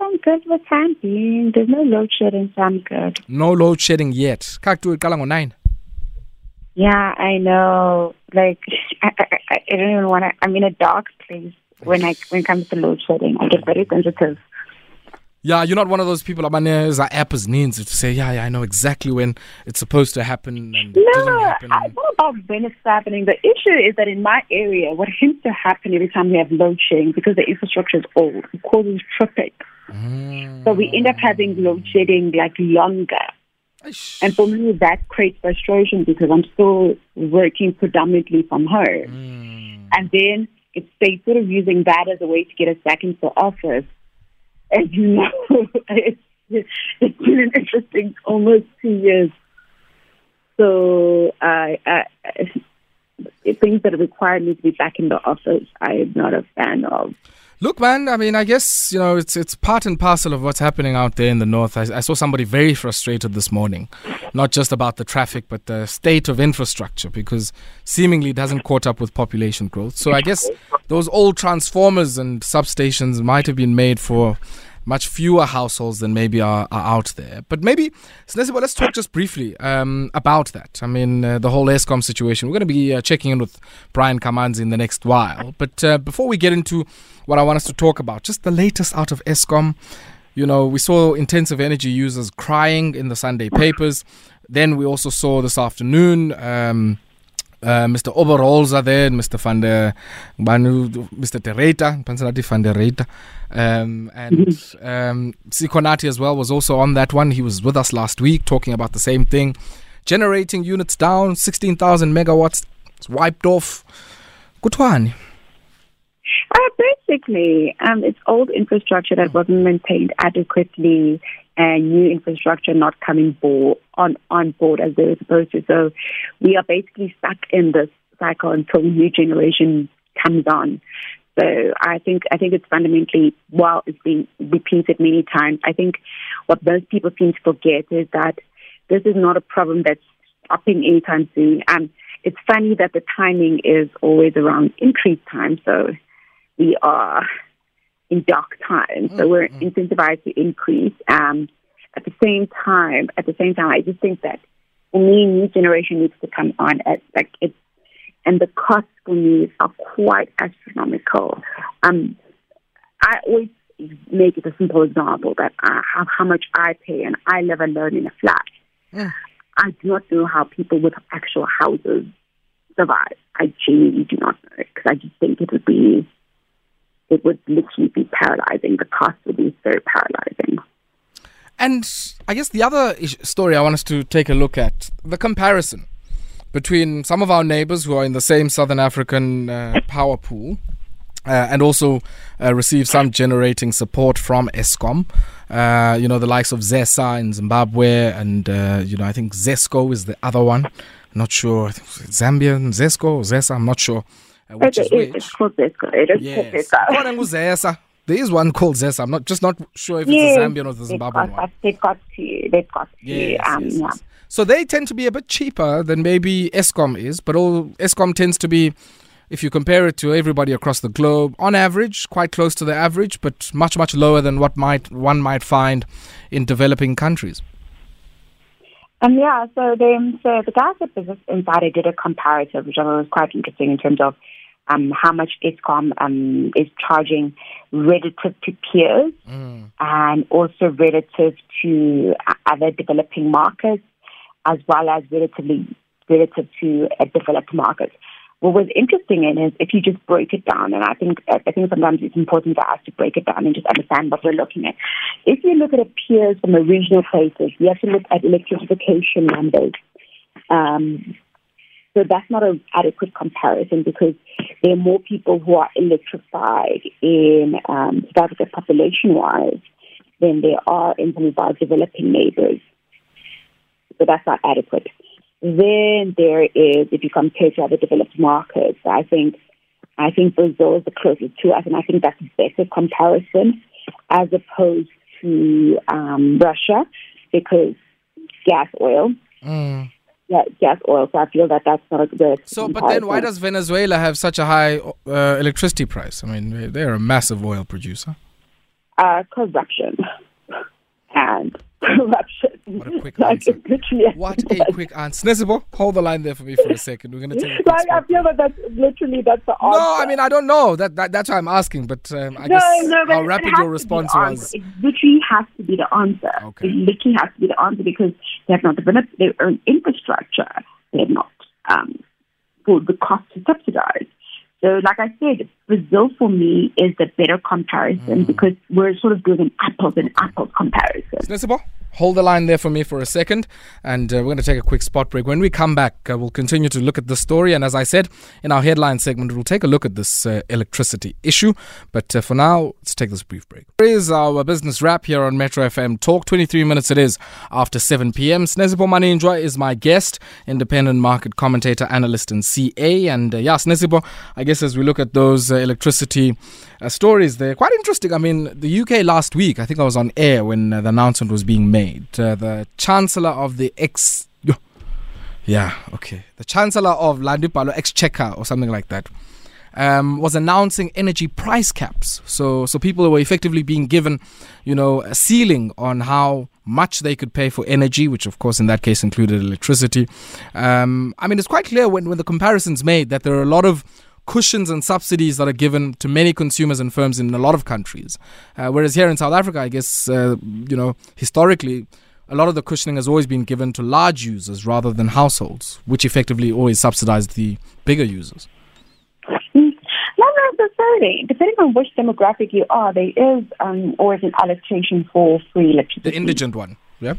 I'm good with time being. There's no load shedding, so I'm good. No load shedding yet. Kaktu iqala ngo-9. Yeah, I know. Like, I, I, I don't even want to. I'm in a dark place when I when it comes to load shedding. I get very sensitive. Yeah, you're not one of those people abaneza app is needs to say, yeah, yeah, I know exactly when it's supposed to happen and No, happen. I know about when it's happening. The issue is that in my area, what tends to happen every time we have load shedding, because the infrastructure is old, it causes traffic. Mm. So we end up having load shedding like longer. Aish. And for me, that creates frustration because I'm still working predominantly from home. Mm. And then it's they sort of using that as a way to get us back into the office. And you know, it's, it's been an interesting almost two years. So I, I things that require me to be back in the office, I am not a fan of. Look, man. I mean, I guess you know it's it's part and parcel of what's happening out there in the north. I, I saw somebody very frustrated this morning, not just about the traffic, but the state of infrastructure because seemingly it hasn't caught up with population growth. So I guess those old transformers and substations might have been made for much fewer households than maybe are, are out there. But maybe, let's, let's talk just briefly um, about that. I mean, uh, the whole Eskom situation. We're going to be uh, checking in with Brian Kamanzi in the next while. But uh, before we get into what I want us to talk about, just the latest out of Eskom. You know, we saw intensive energy users crying in the Sunday papers. Then we also saw this afternoon. Um, uh, Mr. Oberholzer there, Mr. van der Banu, Mr. Tereta, Pansanati van der Reta, um, and um, Sikonathi as well was also on that one. He was with us last week talking about the same thing. Generating units down, 16,000 megawatts, it's wiped off. Kutwani. Uh, basically, um, it's old infrastructure that wasn't maintained adequately and new infrastructure not coming bo- on, on board as they were supposed to. So we are basically stuck in this cycle until new generation comes on. So I think I think it's fundamentally while it's been repeated many times, I think what most people seem to forget is that this is not a problem that's stopping anytime soon. And it's funny that the timing is always around increase time. So we are in dark times, so we're incentivized to increase. Um, at the same time, at the same time, I just think that for me, new generation needs to come on at like it's, and the costs for me are quite astronomical. Um, I always make it a simple example that I have how much I pay, and I live alone in a flat. Yeah. I do not know how people with actual houses survive. I genuinely do not know because I just think it would be, it would literally be paralyzing. The cost would be so paralyzing. And I guess the other story I want us to take a look at the comparison between some of our neighbors who are in the same Southern African uh, power pool uh, and also uh, receive some generating support from Eskom. Uh, you know, the likes of ZESA in Zimbabwe, and, uh, you know, I think ZESCO is the other one. Not sure. I think it's Zambia, Zesco, or ZESA, I'm not sure uh, which It- is it- which. It's called Zesco. It is called Yes. Zesco. Khona nguZesa. There is one called Zesa. I'm not just not sure if it's Yes, the Zambian or the they've Zimbabwean got, one. they've got to, they've got to, Yes, um, yes, yeah. So they tend to be a bit cheaper than maybe Eskom is, but all Eskom tends to be, if you compare it to everybody across the globe, on average, quite close to the average, but much much lower than what might one might find in developing countries. Um, yeah, so then, so the guys at Business Insider did a comparative, which I thought was quite interesting in terms of um, how much Eskom um, is charging relative to peers and also relative to uh, other developing markets, as well as relatively relative to uh, developed markets. What was interesting in is if you just break it down, and I think I think sometimes it's important for us to break it down and just understand what we're looking at. If you look at peers from a regional basis, you have to look at electrification numbers. Um, so that's not an adequate comparison because there are more people who are electrified in um, South Africa population-wise than there are in some of our developing neighbors. So that's not adequate. Then there is, if you compare to other developed markets, I think I think Brazil is the closest to us, and I think that's a better comparison as opposed to um, Russia because gas oil, yeah, gas oil. So I feel that that's not a good. So, but then why does Venezuela have such a high uh, electricity price? I mean, they're a massive oil producer. Uh, corruption. And corruption. What a quick like, answer. What a quick answer. Nesibo, hold the line there for me for a second. We're going to take like, I feel that that's literally that's the answer. No, I mean I don't know. That, that that's why I'm asking. But um, I no, guess no, how rapid your response was. It literally has to be the answer. Okay. It literally has to be the answer because they have not developed their own infrastructure. They have not um, for the cost to subsidize. So, like I said, Brazil for me is the better comparison mm. because we're sort of doing an apples and apples comparison. Sensible. Hold the line there for me for a second, and uh, we're going to take a quick spot break. When we come back, uh, we'll continue to look at the story. And as I said in our headline segment, we'll take a look at this uh, electricity issue. But uh, for now, let's take this brief break. Here is our business wrap here on Metro FM Talk. 23 minutes it is after 7 p.m. Sinesipho Maninjwa is my guest, independent market commentator, analyst, and CA. And uh, yeah, Sinesipho, I guess as we look at those uh, electricity uh, stories there. Quite interesting. I mean, the UK last week, I think I was on air when the announcement was being made. Uh, the Chancellor of the ex. Yeah, okay. The Chancellor of Landipalo Exchequer or something like that. Um, was announcing energy price caps. So, so people were effectively being given, you know, a ceiling on how much they could pay for energy, which of course in that case included electricity. Um, I mean, it's quite clear when, when the comparison's made that there are a lot of cushions and subsidies that are given to many consumers and firms in a lot of countries. Uh, whereas here in South Africa, I guess, uh, you know, historically, a lot of the cushioning has always been given to large users rather than households, which effectively always subsidized the bigger users. Not necessarily. Depending on which demographic you are, there is um, always an allocation for free electricity. The indigent one, yeah?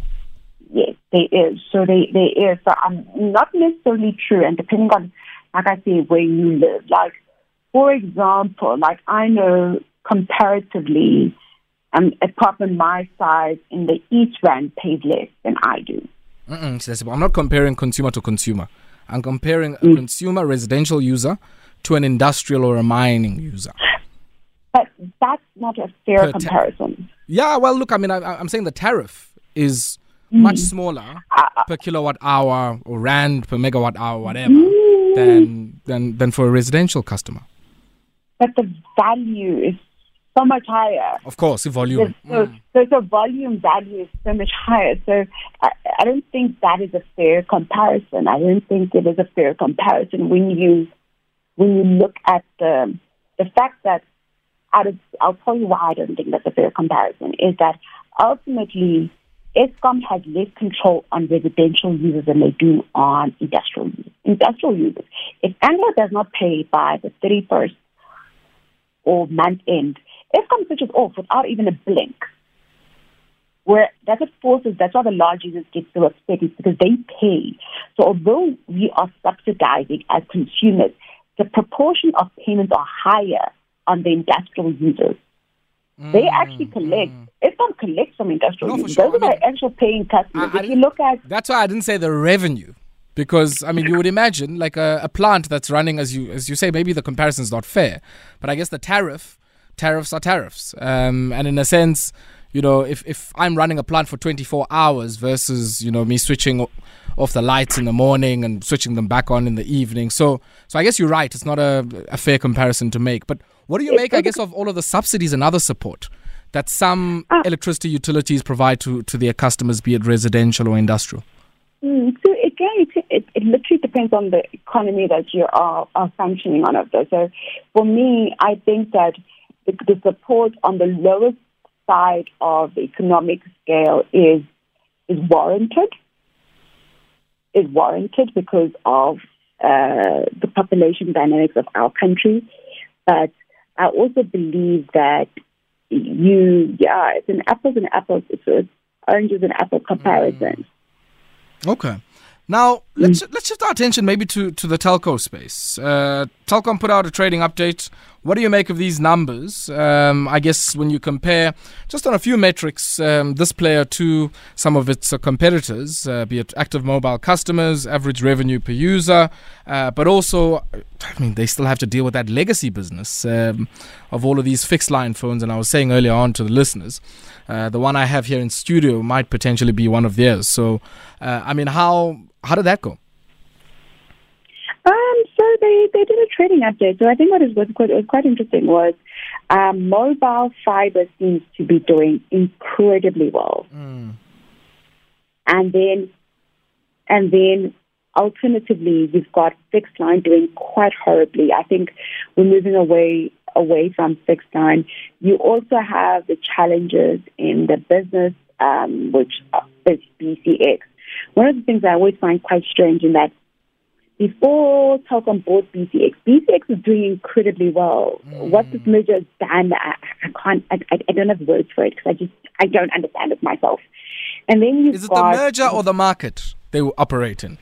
Yes, there is. So there, there is. So um, not necessarily true, and depending on like I say, where you live. Like, for example, like I know comparatively, um, a proper my size in the East Rand pays less than I do. Mm-mm, I'm not comparing consumer to consumer. I'm comparing a mm. consumer residential user to an industrial or a mining user. But that's not a fair per comparison. Ta- yeah, well, look, I mean, I, am saying the tariff is mm. much smaller uh, per kilowatt hour or rand per megawatt hour, whatever. Mm than than than for a residential customer. But the value is so much higher. Of course, the volume. So, mm. so, so volume value is so much higher. So I, I don't think that is a fair comparison. I don't think it is a fair comparison when you when you look at the the fact that out of, I'll tell you why I don't think that's a fair comparison is that ultimately Eskom has less control on residential users than they do on industrial users. Industrial users. If Anglo does not pay by the 31st or month end, Eskom switches off without even a blink. Where that's what forces, that's why the large users get so upset is because they pay. So although we are subsidizing as consumers, the proportion of payments are higher on the industrial users. Mm, they actually collect. Mm. Eskom collect from industrial no, users. Sure. Those I mean, are actual paying customers. I, I if you look at that's why I didn't say the revenue because I mean you would imagine like a, a, plant that's running as you as you say maybe the comparison is not fair, but I guess the tariff tariffs are tariffs, um, and in a sense, you know if if I'm running a plant for 24 hours versus you know me switching off the lights in the morning and switching them back on in the evening, so so I guess you're right. It's not a, a fair comparison to make, but what do you make, I guess, of all of the subsidies and other support that some uh, electricity utilities provide to, to their customers, be it residential or industrial? Mm, so again, it, it, it, literally depends on the economy that you are, are functioning on. Of those. So for me, I think that the, the support on the lowest side of the economic scale is is warranted. Is warranted because of uh, the population dynamics of our country, but I also believe that you, yeah, it's an apples and apples, it's an oranges and apple comparison. Mm. Okay. Now let's mm. let's shift our attention maybe to, to the telco space. Uh, Telkom put out a trading update. What do you make of these numbers? Um, I guess when you compare just on a few metrics, um, this player to some of its uh, competitors, uh, be it active mobile customers, average revenue per user, uh, but also, I mean, they still have to deal with that legacy business um, of all of these fixed line phones. And I was saying earlier on to the listeners, uh, the one I have here in studio might potentially be one of theirs. So, uh, I mean, how how did that go? They, they did a trading update. So I think what is was quite, was quite interesting was Um, mobile fiber seems to be doing incredibly well. Mm. And then, and then alternatively, you've got fixed line doing quite horribly. I think we're moving away away from fixed line. You also have the challenges in the business, um, which is BCX. One of the things I always find quite strange in that before Telkom bought BCX, BCX is doing incredibly well. Mm. What this merger has done, I, I can't, I, I, don't have words for it because I just, I don't understand it myself. And then you is it the merger or the market they operate in?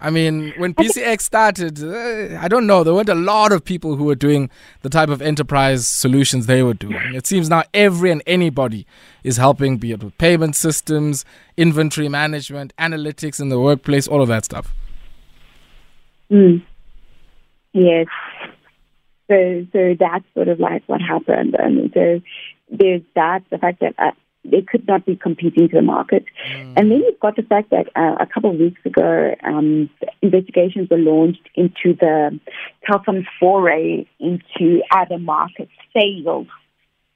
I mean, when BCX started, uh, I don't know, there weren't a lot of people who were doing the type of enterprise solutions they were doing. It seems now every and anybody is helping, be it with payment systems, inventory management, analytics in the workplace, all of that stuff. Mm. Yes. So, so that's sort of like what happened. And so there's that, the fact that uh, they could not be competing to the market. Mm. And then you've got the fact that uh, a couple of weeks ago, um, investigations were launched into the Telkom's foray into other markets, sales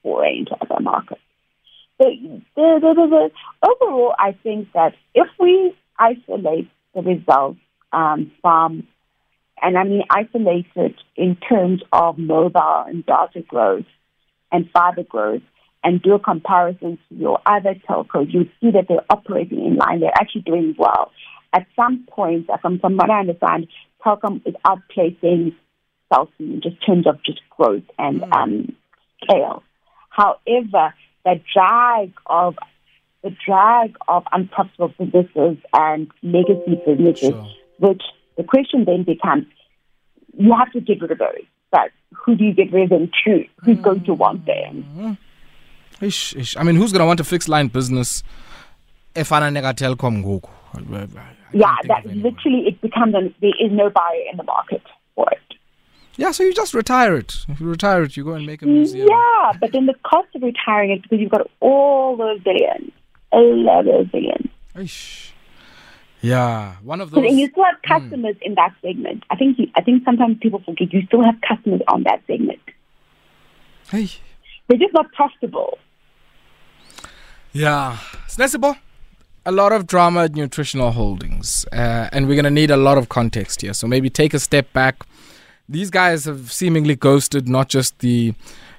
foray into other markets. So the, the, the, overall, I think that if we isolate the results um, from, and I mean isolated in terms of mobile and data growth and fiber growth, and do a comparison to your other telcos, you see that they're operating in line. They're actually doing well. At some point, from, from what I understand, Telkom is outplacing Cell C in just terms of just growth and mm. um, scale. However, the drag of the drag of unprofitable businesses and legacy businesses, sure. which the question then becomes, you have to get rid of those. But who do you get rid of them to? Who's going to want them? Mm. Ish, ish. I mean, who's going to want a fixed line business efana neka Telkom ngoku? Yeah, that literally it becomes an, there is no buyer in the market for it. Yeah, so you just retire it. If you retire it, you go and make a museum. Yeah, but then the cost of retiring it because you've got all those billions, a lot of billions. Ish. Yeah, one of those. And you still have hmm. customers mm. in that segment. I think you, I think sometimes people forget you still have customers on that segment. Hey. They're just not profitable. Yeah. Sinesipho, a lot of drama at Nutritional Holdings, uh, and we're going to need a lot of context here. So maybe take a step back. These guys have seemingly ghosted not just the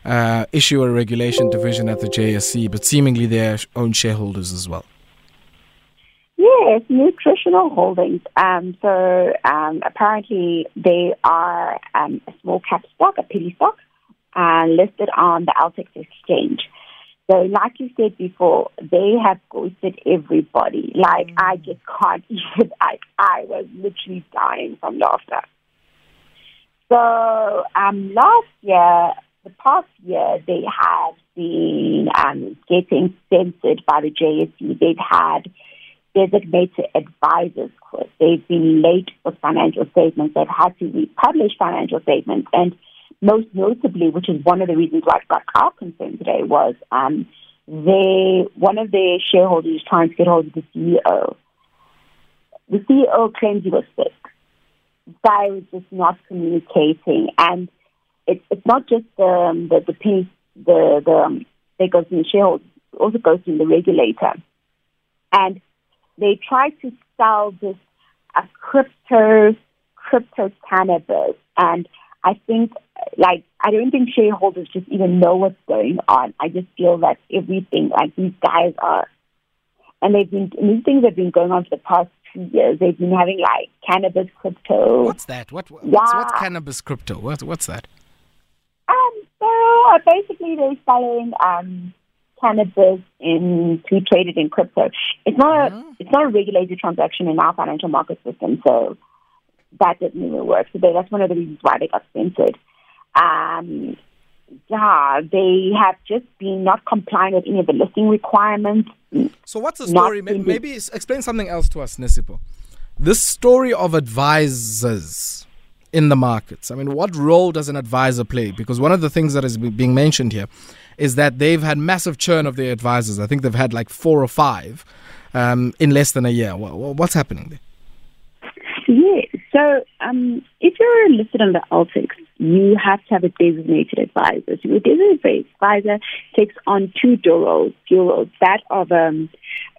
uh, issuer regulation division at the JSE, but seemingly their own shareholders as well. Yes, Nutritional Holdings. Um, so um, apparently they are um, a small cap stock, a penny stock, uh, listed on the AltX exchange. So, like you said before, they have ghosted everybody. Like, I mm. just can't even, I, I was literally dying from laughter. So, um, last year, the past year, they have been um, getting censored by the JSE. They've had designated advisors. They've been late with financial statements. They've had to republish financial statements. And most notably, which is one of the reasons why it got our concern today, was um, they one of their shareholders trying to get hold of the CEO. The CEO claims he was sick. The guy was just not communicating, and it's it's not just um, the the piece the the um, that goes in the shareholders, it also goes in the regulator, and they try to sell this a crypto crypto cannabis and I think, like, I don't think shareholders just even know what's going on. I just feel that everything, like, these guys are, and they've been, these things have been going on for the past two years. They've been having, like, cannabis crypto. What's that? What, what's, yeah. what's cannabis crypto? What, what's that? Um, so uh, basically, they're selling, um, cannabis in to trade it in crypto. It's not a mm-hmm. it's not a regulated transaction in our financial market system. So that didn't even work. So they, that's one of the reasons why they got censored. Um, yeah, they have just been not complying with any of the listing requirements. So what's the story? Maybe explain something else to us, Nisipo. This story of advisors in the markets. I mean, what role does an advisor play? Because one of the things that is being mentioned here is that they've had massive churn of their advisors. I think they've had like four or five um, in less than a year. What's happening there? Yes. So um, if you're listed on the AltX, you have to have a designated advisor. So your designated advisor takes on two roles, dual roles, that of um,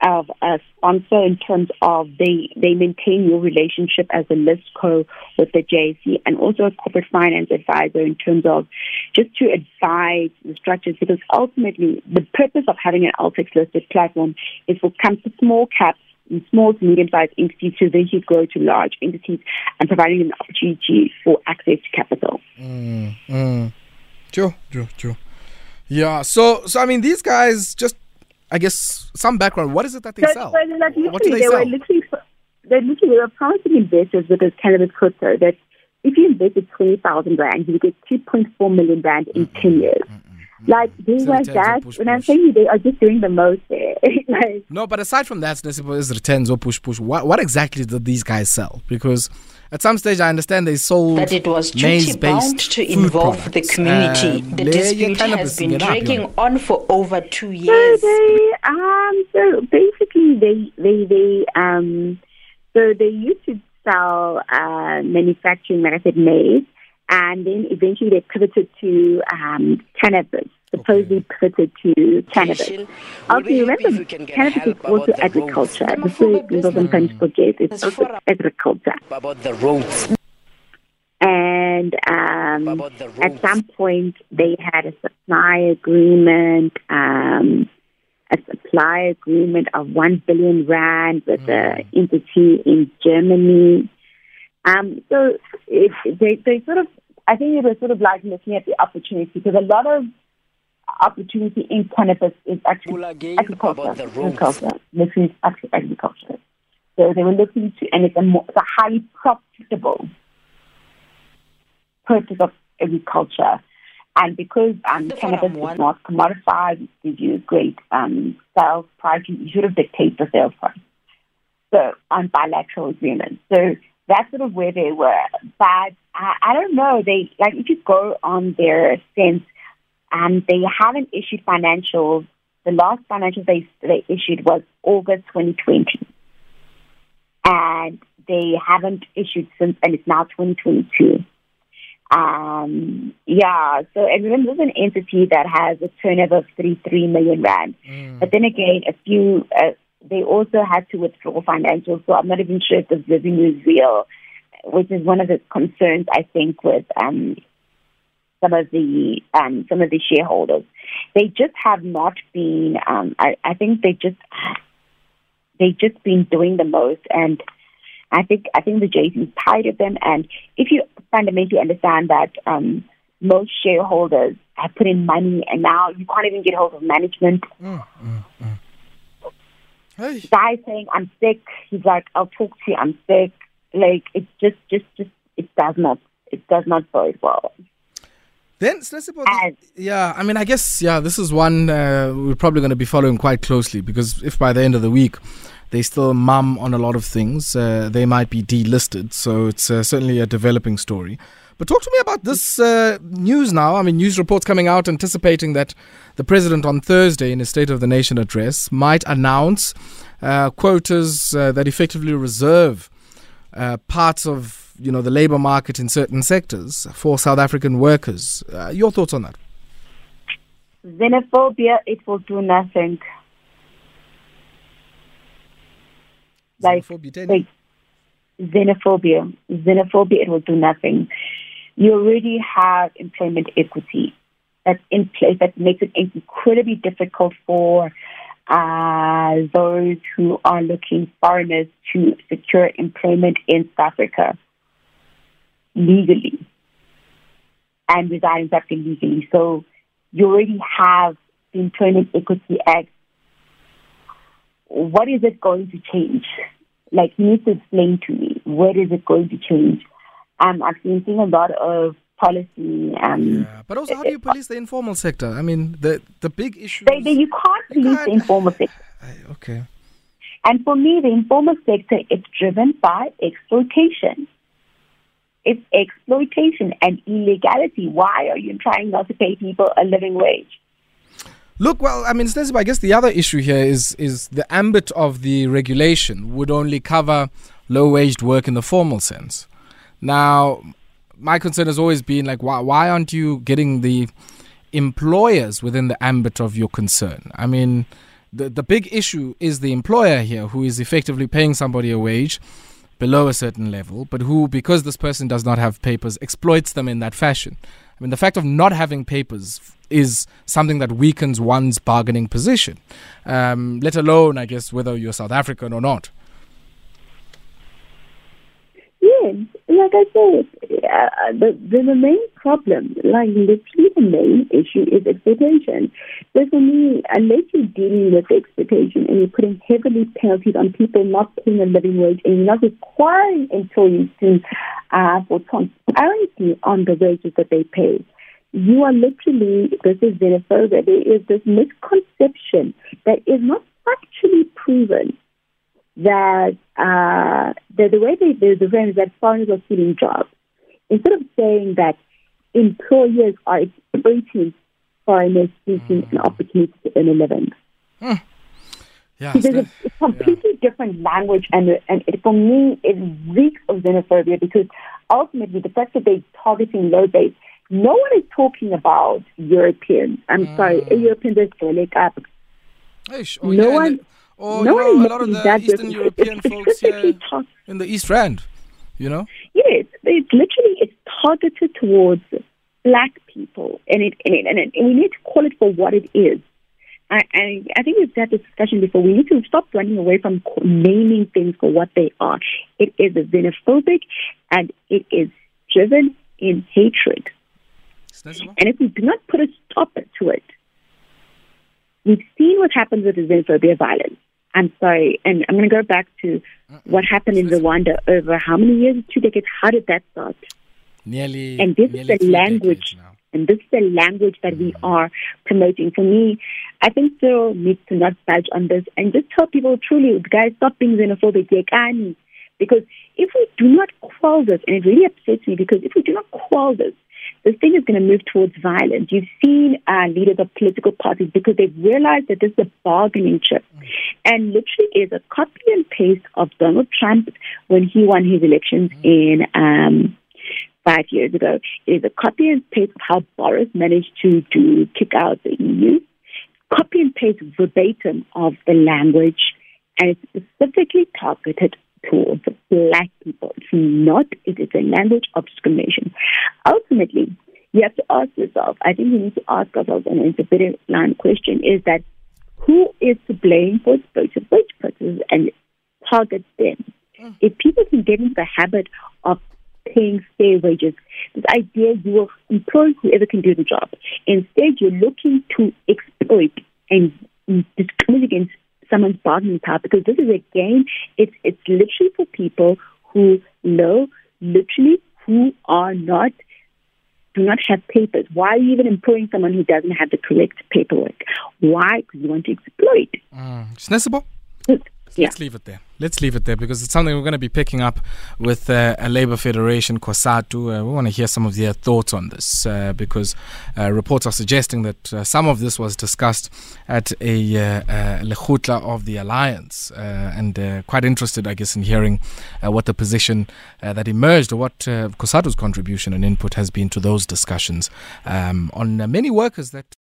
of a sponsor in terms of they they maintain your relationship as a list co with the JSE and also a corporate finance advisor in terms of just to advise the structures because ultimately the purpose of having an AltX listed platform is for small caps small to medium-sized entities to eventually grow to large entities and providing them an opportunity for access to capital. Mm, mm. True, sure, sure. Yeah, so so I mean these guys just I guess some background. What is it that they so, sell? So like what do they, they sell? Were looking for, they literally they were promising investors with this cannabis crypto that if you invested twenty thousand rand, you would get two point four million rand in mm-hmm. ten years. Mm-hmm. Like they like that. Push, when I'm saying you, they are just doing the most there. like, no, but aside from that, is returns or push push. What what exactly did these guys sell? Because at some stage, I understand they sold that it was duty bound to involve the community. Uh, the dispute has been dragging up, on for over two years. So they, um, so basically, they they they um, so they used to sell uh, manufacturing, like I said, maize and then eventually they pivoted to um, cannabis. Supposedly okay. pivoted to cannabis. Also, remember, cannabis is also agriculture. The thing people sometimes forget it's also agriculture. About the roads. And um, at some point, they had a supply agreement, um, a supply agreement of one billion rand with mm. an entity in Germany. Um, so it, they, they sort of I think it was sort of like looking at the opportunity because a lot of opportunity in cannabis is actually agriculture. Agriculture. This is actually agriculture. So they were looking to, and it's a, more, it's a highly profitable purpose of agriculture. And because um, cannabis is not commodified, it gives you great um, sales price. You should have dictate the sales price. So on bilateral agreements. So that's sort of where they were. But I, I don't know. They like if you go on their sense, um, they haven't issued financials. The last financials they they issued was August 2020, and they haven't issued since, and it's now 2022. Um, yeah, so and remember, this is an entity that has a turnover of 33 million rand. Mm. But then again, a few, uh, they also had to withdraw financials, so I'm not even sure if the revenue is real which is one of the concerns I think with um, some of the um, some of the shareholders. They just have not been. Um, I, I think they just they just been doing the most, and I think I think the is tired of them. And if you fundamentally understand that um, most shareholders have put in money, and now you can't even get hold of management. Mm, mm, mm. Hey. Guy saying I'm sick. He's like, I'll talk to you. I'm sick like it just just just it does not it does not bode well. Then let's suppose, yeah, I mean, I guess, yeah, this is one uh, we're probably going to be following quite closely because if by the end of the week they still mum on a lot of things, uh, they might be delisted. So it's uh, certainly a developing story. But talk to me about this uh, news now. I mean, news reports coming out anticipating that the president on Thursday in his State of the Nation address might announce uh, quotas uh, that effectively reserve uh, parts of you know the labor market in certain sectors for South African workers. Uh, your thoughts on that? Xenophobia, it will do nothing. Like, like xenophobia, xenophobia, it will do nothing. You already have employment equity that's in place that makes it incredibly difficult for uh, those who are looking foreigners to secure employment in South Africa legally and reside in South Africa legally. So you already have the Employment Equity Act. What is it going to change? Like, you need to explain to me, what is it going to change? Um, I've been seeing a lot of policy. Um, yeah, but also, how do you police the informal sector? I mean, the the big issue. They, they, you can't police can't. the informal sector. Okay. And for me, the informal sector is driven by exploitation. It's exploitation and illegality. Why are you trying not to pay people a living wage? Look, well, I mean, I guess the other issue here is is the ambit of the regulation would only cover low waged work in the formal sense. Now, my concern has always been like, why, why aren't you getting the employers within the ambit of your concern? I mean, the, the big issue is the employer here who is effectively paying somebody a wage below a certain level, but who, because this person does not have papers, exploits them in that fashion. I mean, the fact of not having papers is something that weakens one's bargaining position, um, let alone, I guess, whether you're South African or not. Like I said, uh, the, the, main problem, like literally the main issue is exploitation. So for me, unless you're dealing with the exploitation and you're putting heavily penalties on people not paying a living wage and you're not requiring employees to uh, for transparency on the wages that they pay, you are literally, this is xenophobia. There is this misconception that is not actually proven that uh, the, the way they do the is that foreigners are stealing jobs. Instead of saying that employers are exploiting foreigners seeking mm. an opportunity to earn a living. Mm. Yeah, there's a, a completely yeah. different language, and and it, for me, it reeks of xenophobia because ultimately the fact that they're targeting low base, no one is talking about Europeans. I'm mm. sorry, Europeans are like up. Ish, oh, no yeah, one. Or no you know, a lot of the Eastern European folks here in the East Rand, you know? Yes, it's literally it's targeted towards black people, and it and, it, and, it, and we need to call it for what it is. I, I, I think we've had this discussion before. We need to stop running away from naming things for what they are. It is xenophobic, and it is driven in hatred. And if we do not put a stop to it, we've seen what happens with xenophobia violence. I'm sorry, and I'm going to go back to what happened in Rwanda over how many years? Two decades. How did that start? Nearly. And this nearly is the language, and this is the language that mm. we are promoting. For me, I think Cyril needs to not budge on this and just tell people truly, guys, stop being xenophobic. Because if we do not quell this, and it really upsets me, because if we do not quell this, this thing is going to move towards violence. You've seen uh, leaders of political parties because they've realized that this is a bargaining chip. And literally is a copy and paste of Donald Trump when he won his elections in um, five years ago. It is a copy and paste of how Boris managed to, to kick out the EU. Copy and paste verbatim of the language, and it's specifically targeted towards black people. It's not, it is a language of discrimination. Ultimately, you have to ask yourself, I think we need to ask ourselves, and it's a very line question, is that who is to blame for exploitive wage practices and target them? Mm. If people can get into the habit of paying fair wages, this idea you will employ whoever can do the job. Instead, you're looking to exploit and discriminate against someone's bargaining power because this is a game. It's it's literally for people who know literally who are not do not have papers. Why are you even employing someone who doesn't have the correct paperwork? Why? Because you want to exploit. Mm. Yeah. Let's leave it there. Let's leave it there because it's something we're going to be picking up with uh, a Labour Federation, COSATU. Uh, we want to hear some of their thoughts on this uh, because uh, reports are suggesting that uh, some of this was discussed at a uh, Lekgotla of the Alliance. and quite interested, I guess, in hearing what the position that emerged or what COSATU's contribution and input has been to those discussions um, on many workers that.